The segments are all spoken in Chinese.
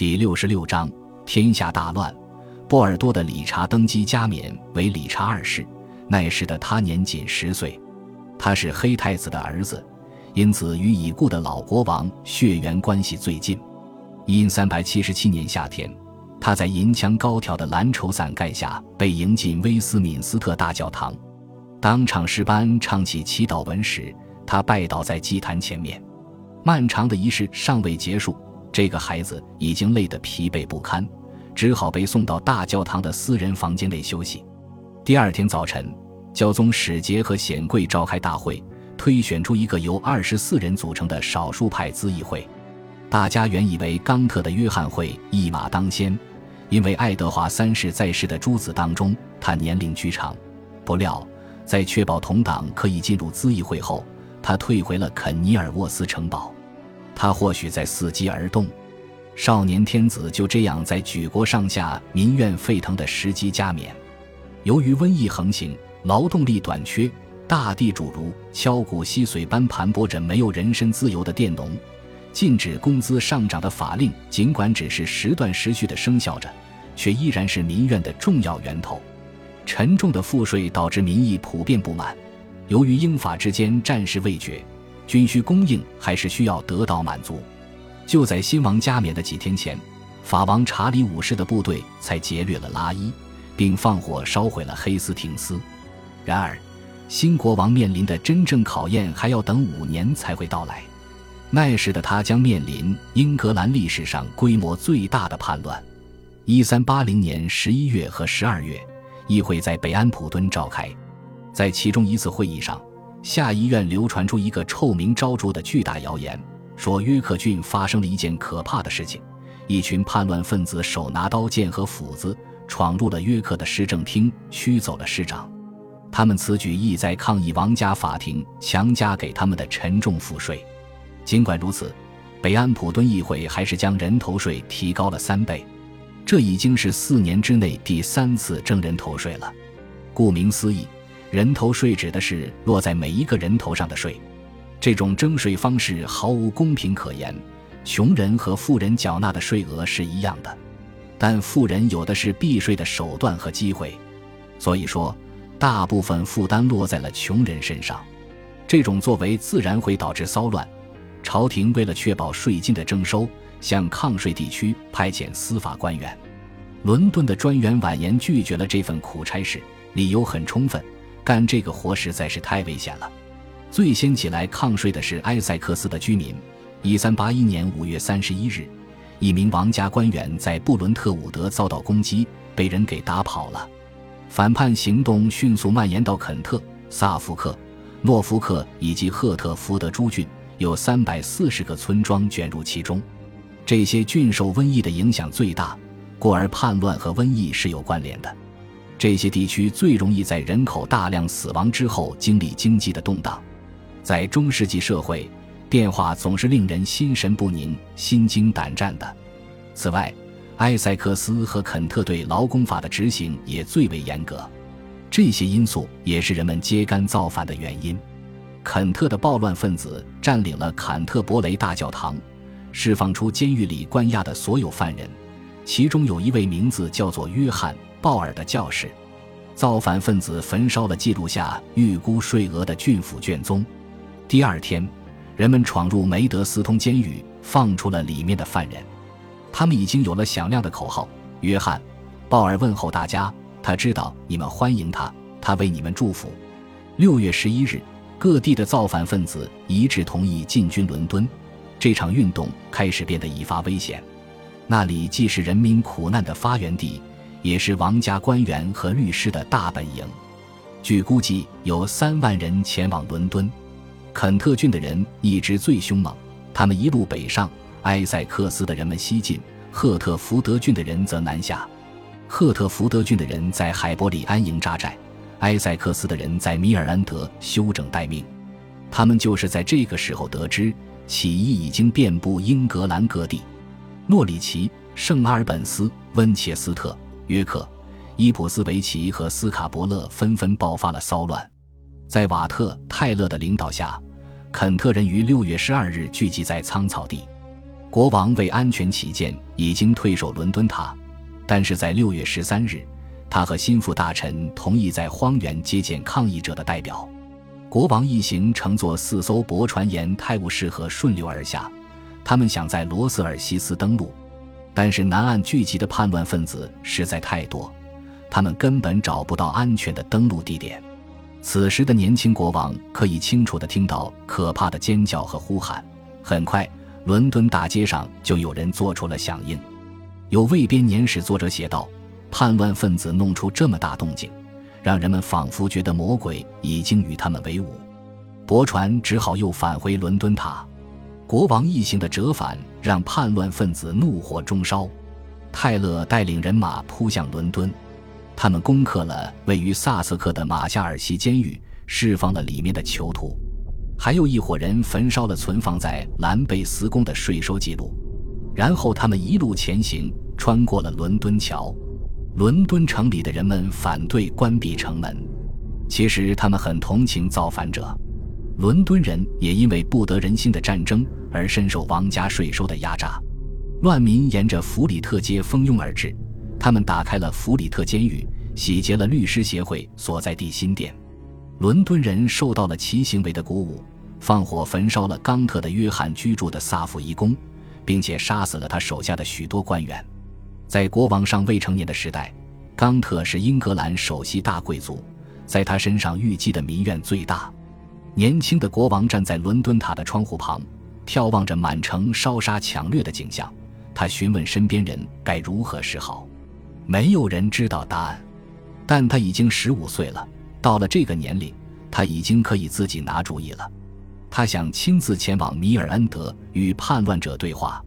第六十六章天下大乱。波尔多的理查登基加冕为理查二世，那时的他年仅十岁。他是黑太子的儿子，因此与已故的老国王血缘关系最近。因三百七十七年夏天，他在银墙高挑的蓝绸伞盖下被迎进威斯敏斯特大教堂，当场诗班唱起祈祷文时，他拜倒在祭坛前面。漫长的仪式尚未结束，这个孩子已经累得疲惫不堪。只好被送到大教堂的私人房间内休息。第二天早晨，教宗使节和显贵召开大会，推选出一个由二十四人组成的少数派咨议会。大家原以为冈特的约翰会一马当先，因为爱德华三世在世的诸子当中，他年龄居长。不料，在确保同党可以进入咨议会后，他退回了肯尼尔沃斯城堡。他或许在伺机而动。少年天子就这样在举国上下民怨沸腾的时机加冕。由于瘟疫横行，劳动力短缺，大地主如敲鼓吸髓般盘剥着没有人身自由的佃农，禁止工资上涨的法令，尽管只是时断时续的生效着，却依然是民怨的重要源头。沉重的赋税导致民意普遍不满。由于英法之间战事未决，军需供应还是需要得到满足。就在新王加冕的几天前，法王查理五世的部队才劫掠了拉伊，并放火烧毁了黑斯廷斯。然而，新国王面临的真正考验还要等五年才会到来。那时的他将面临英格兰历史上规模最大的叛乱。一三八零年十一月和十二月，议会在北安普敦召开，在其中一次会议上，下议院流传出一个臭名昭著的巨大谣言。说约克郡发生了一件可怕的事情，一群叛乱分子手拿刀剑和斧子，闯入了约克的市政厅，驱走了市长。他们此举意在抗议王家法庭强加给他们的沉重赋税。尽管如此，北安普敦议会还是将人头税提高了三倍，这已经是四年之内第三次征人头税了。顾名思义，人头税指的是落在每一个人头上的税。这种征税方式毫无公平可言，穷人和富人缴纳的税额是一样的，但富人有的是避税的手段和机会，所以说大部分负担落在了穷人身上。这种作为自然会导致骚乱。朝廷为了确保税金的征收，向抗税地区派遣司法官员。伦敦的专员婉言拒绝了这份苦差事，理由很充分：干这个活实在是太危险了。最先起来抗税的是埃塞克斯的居民。一三八一年五月三十一日，一名王家官员在布伦特伍德遭到攻击，被人给打跑了。反叛行动迅速蔓延到肯特、萨福克、诺福克以及赫特福德诸郡，有三百四十个村庄卷入其中。这些郡受瘟疫的影响最大，故而叛乱和瘟疫是有关联的。这些地区最容易在人口大量死亡之后经历经济的动荡。在中世纪社会，变化总是令人心神不宁、心惊胆战的。此外，埃塞克斯和肯特对劳工法的执行也最为严格，这些因素也是人们揭竿造反的原因。肯特的暴乱分子占领了坎特伯雷大教堂，释放出监狱里关押的所有犯人，其中有一位名字叫做约翰·鲍尔的教士。造反分子焚烧了记录下预估税额的郡府卷宗。第二天，人们闯入梅德斯通监狱，放出了里面的犯人。他们已经有了响亮的口号。约翰·鲍尔问候大家，他知道你们欢迎他，他为你们祝福。六月十一日，各地的造反分子一致同意进军伦敦。这场运动开始变得愈发危险。那里既是人民苦难的发源地，也是王家官员和律师的大本营。据估计，有三万人前往伦敦。肯特郡的人一直最凶猛，他们一路北上，埃塞克斯的人们西进，赫特福德郡的人则南下。赫特福德郡的人在海伯里安营扎寨，埃塞克斯的人在米尔安德休整待命。他们就是在这个时候得知起义已经遍布英格兰各地，诺里奇、圣阿尔本斯、温切斯特、约克、伊普斯维奇和斯卡伯勒纷纷爆发了骚乱。在瓦特·泰勒的领导下，肯特人于六月十二日聚集在苍草地。国王为安全起见，已经退守伦敦塔，但是在六月十三日，他和心腹大臣同意在荒原接见抗议者的代表。国王一行乘坐四艘驳船沿泰晤士河顺流而下，他们想在罗瑟尔西斯登陆，但是南岸聚集的叛乱分子实在太多，他们根本找不到安全的登陆地点。此时的年轻国王可以清楚地听到可怕的尖叫和呼喊。很快，伦敦大街上就有人做出了响应。有卫编年史作者写道：“叛乱分子弄出这么大动静，让人们仿佛觉得魔鬼已经与他们为伍。”驳船只好又返回伦敦塔。国王一行的折返让叛乱分子怒火中烧。泰勒带领人马扑向伦敦。他们攻克了位于萨瑟克的马夏尔西监狱，释放了里面的囚徒，还有一伙人焚烧了存放在兰贝斯宫的税收记录。然后他们一路前行，穿过了伦敦桥。伦敦城里的人们反对关闭城门，其实他们很同情造反者。伦敦人也因为不得人心的战争而深受王家税收的压榨，乱民沿着弗里特街蜂拥而至。他们打开了弗里特监狱，洗劫了律师协会所在地新店。伦敦人受到了其行为的鼓舞，放火焚烧了冈特的约翰居住的萨福伊宫，并且杀死了他手下的许多官员。在国王尚未成年的时代，冈特是英格兰首席大贵族，在他身上预计的民怨最大。年轻的国王站在伦敦塔的窗户旁，眺望着满城烧杀抢掠的景象，他询问身边人该如何是好。没有人知道答案，但他已经十五岁了。到了这个年龄，他已经可以自己拿主意了。他想亲自前往米尔恩德与叛乱者对话，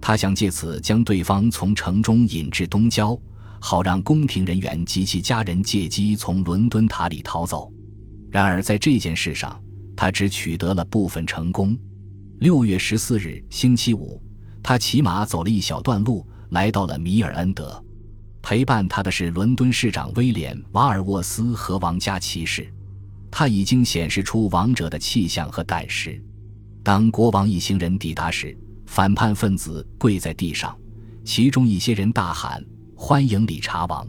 他想借此将对方从城中引至东郊，好让宫廷人员及其家人借机从伦敦塔里逃走。然而在这件事上，他只取得了部分成功。六月十四日，星期五，他骑马走了一小段路，来到了米尔恩德。陪伴他的是伦敦市长威廉·瓦尔沃斯和王家骑士，他已经显示出王者的气象和胆识。当国王一行人抵达时，反叛分子跪在地上，其中一些人大喊：“欢迎理查王！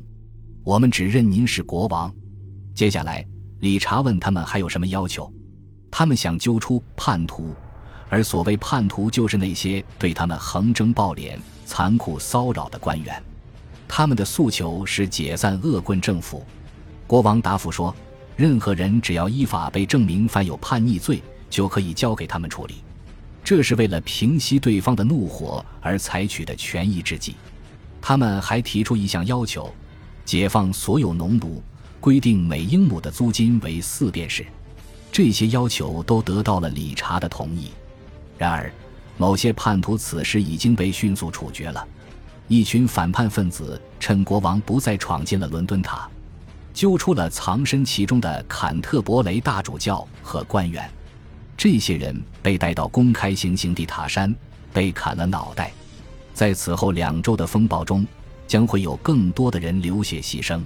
我们只认您是国王。”接下来，理查问他们还有什么要求。他们想揪出叛徒，而所谓叛徒就是那些对他们横征暴敛、残酷骚扰的官员。他们的诉求是解散恶棍政府。国王答复说：“任何人只要依法被证明犯有叛逆罪，就可以交给他们处理。这是为了平息对方的怒火而采取的权宜之计。”他们还提出一项要求：解放所有农奴，规定每英亩的租金为四便士。这些要求都得到了理查的同意。然而，某些叛徒此时已经被迅速处决了。一群反叛分子趁国王不再闯进了伦敦塔，揪出了藏身其中的坎特伯雷大主教和官员。这些人被带到公开行刑地塔山，被砍了脑袋。在此后两周的风暴中，将会有更多的人流血牺牲。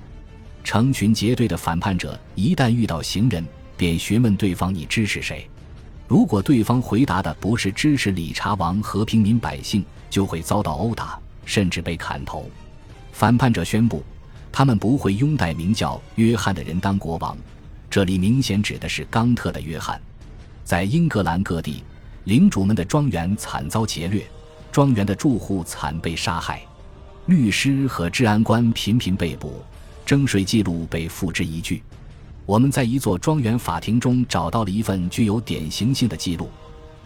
成群结队的反叛者一旦遇到行人，便询问对方：“你支持谁？”如果对方回答的不是支持理查王和平民百姓，就会遭到殴打。甚至被砍头。反叛者宣布，他们不会拥戴名叫约翰的人当国王。这里明显指的是冈特的约翰。在英格兰各地，领主们的庄园惨遭劫掠，庄园的住户惨被杀害，律师和治安官频频被捕，征税记录被付之一炬。我们在一座庄园法庭中找到了一份具有典型性的记录，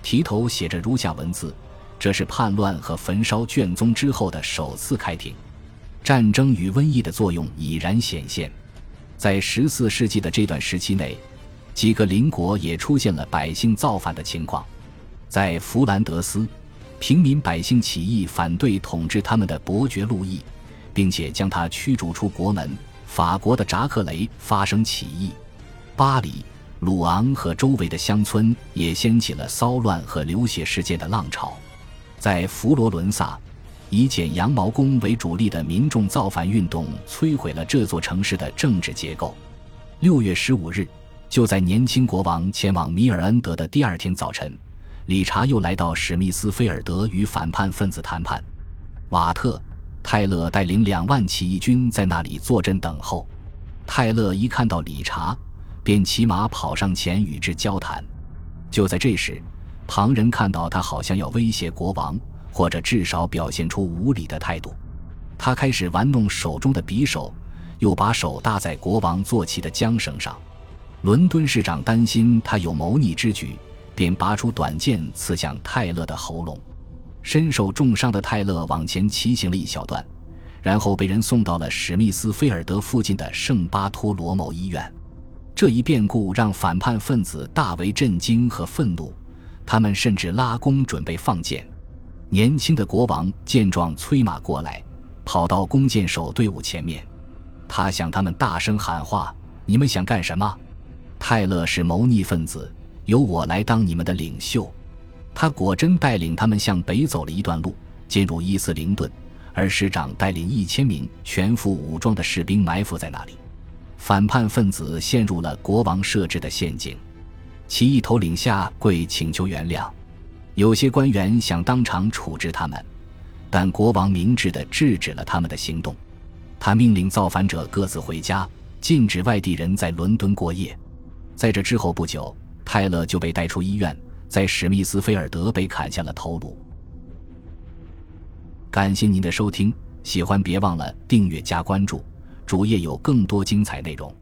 题头写着如下文字。这是叛乱和焚烧卷宗之后的首次开庭，战争与瘟疫的作用已然显现。在十四世纪的这段时期内，几个邻国也出现了百姓造反的情况。在弗兰德斯，平民百姓起义反对统治他们的伯爵路易，并且将他驱逐出国门。法国的扎克雷发生起义，巴黎、鲁昂和周围的乡村也掀起了骚乱和流血事件的浪潮。在佛罗伦萨，以剪羊毛工为主力的民众造反运动摧毁了这座城市的政治结构。六月十五日，就在年轻国王前往米尔恩德的第二天早晨，理查又来到史密斯菲尔德与反叛分子谈判。瓦特·泰勒带领两万起义军在那里坐镇等候。泰勒一看到理查，便骑马跑上前与之交谈。就在这时，旁人看到他好像要威胁国王，或者至少表现出无礼的态度。他开始玩弄手中的匕首，又把手搭在国王坐骑的缰绳上。伦敦市长担心他有谋逆之举。便拔出短剑刺向泰勒的喉咙，身受重伤的泰勒往前骑行了一小段，然后被人送到了史密斯菲尔德附近的圣巴托罗某医院。这一变故让反叛分子大为震惊和愤怒，他们甚至拉弓准备放箭。年轻的国王见状，催马过来，跑到弓箭手队伍前面，他向他们大声喊话：“你们想干什么？”泰勒是谋逆分子。由我来当你们的领袖，他果真带领他们向北走了一段路，进入伊斯灵顿，而师长带领一千名全副武装的士兵埋伏在那里。反叛分子陷入了国王设置的陷阱，起义头领下跪请求原谅，有些官员想当场处置他们，但国王明智地制止了他们的行动。他命令造反者各自回家，禁止外地人在伦敦过夜。在这之后不久。泰勒就被带出医院，在史密斯菲尔德被砍下了头颅。感谢您的收听，喜欢别忘了订阅加关注，主页有更多精彩内容。